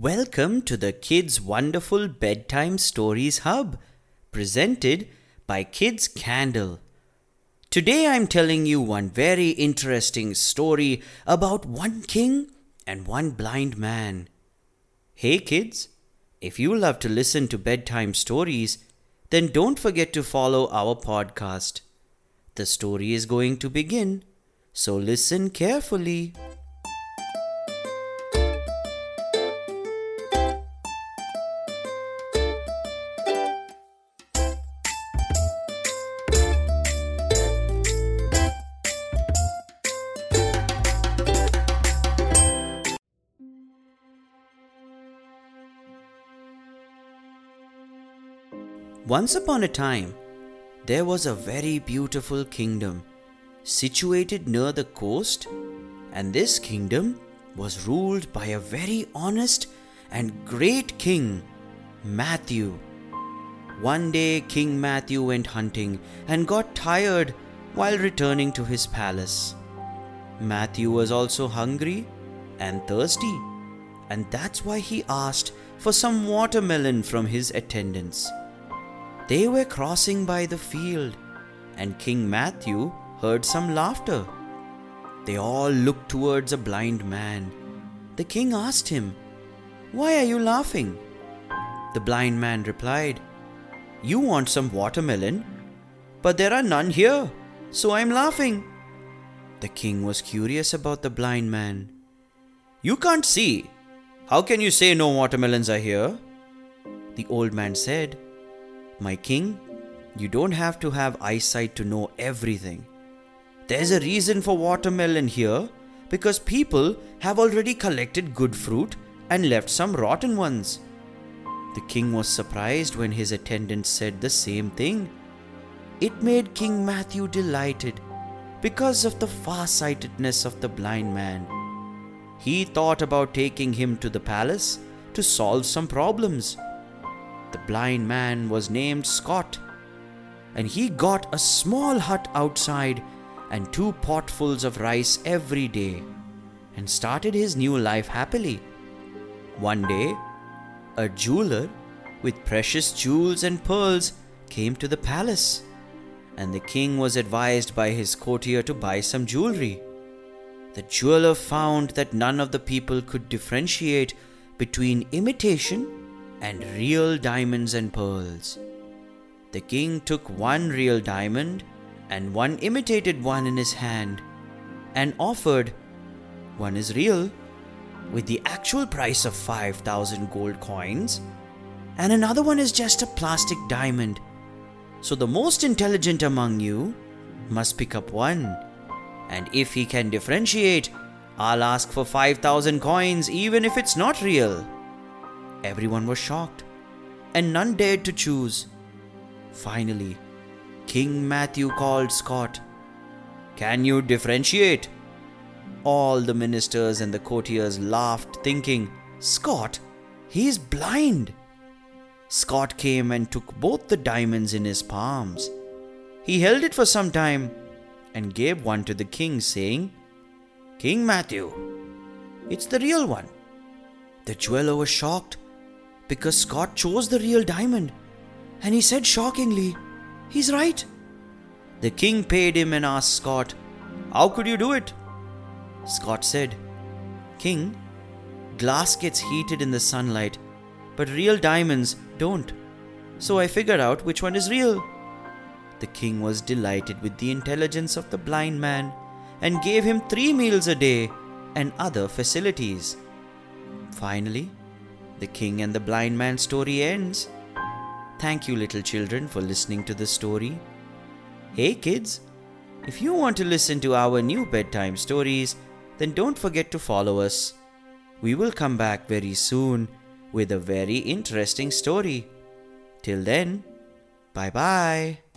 Welcome to the Kids Wonderful Bedtime Stories Hub, presented by Kids Candle. Today I'm telling you one very interesting story about one king and one blind man. Hey kids, if you love to listen to bedtime stories, then don't forget to follow our podcast. The story is going to begin, so listen carefully. Once upon a time, there was a very beautiful kingdom situated near the coast, and this kingdom was ruled by a very honest and great king, Matthew. One day, King Matthew went hunting and got tired while returning to his palace. Matthew was also hungry and thirsty, and that's why he asked for some watermelon from his attendants. They were crossing by the field, and King Matthew heard some laughter. They all looked towards a blind man. The king asked him, Why are you laughing? The blind man replied, You want some watermelon, but there are none here, so I'm laughing. The king was curious about the blind man. You can't see. How can you say no watermelons are here? The old man said, my king, you don't have to have eyesight to know everything. There's a reason for watermelon here because people have already collected good fruit and left some rotten ones. The king was surprised when his attendants said the same thing. It made King Matthew delighted because of the far-sightedness of the blind man. He thought about taking him to the palace to solve some problems. Blind man was named Scott, and he got a small hut outside and two potfuls of rice every day, and started his new life happily. One day, a jeweler with precious jewels and pearls came to the palace, and the king was advised by his courtier to buy some jewelry. The jeweler found that none of the people could differentiate between imitation and real diamonds and pearls. The king took one real diamond and one imitated one in his hand and offered one is real with the actual price of 5000 gold coins and another one is just a plastic diamond. So the most intelligent among you must pick up one. And if he can differentiate, I'll ask for 5000 coins even if it's not real. Everyone was shocked, and none dared to choose. Finally, King Matthew called Scott. Can you differentiate? All the ministers and the courtiers laughed, thinking, Scott, he's blind. Scott came and took both the diamonds in his palms. He held it for some time and gave one to the king, saying, King Matthew, it's the real one. The jeweler was shocked because Scott chose the real diamond. And he said shockingly, He's right. The king paid him and asked Scott, How could you do it? Scott said, King, glass gets heated in the sunlight, but real diamonds don't. So I figured out which one is real. The king was delighted with the intelligence of the blind man and gave him three meals a day and other facilities. Finally, the King and the Blind Man story ends. Thank you, little children, for listening to the story. Hey, kids, if you want to listen to our new bedtime stories, then don't forget to follow us. We will come back very soon with a very interesting story. Till then, bye bye.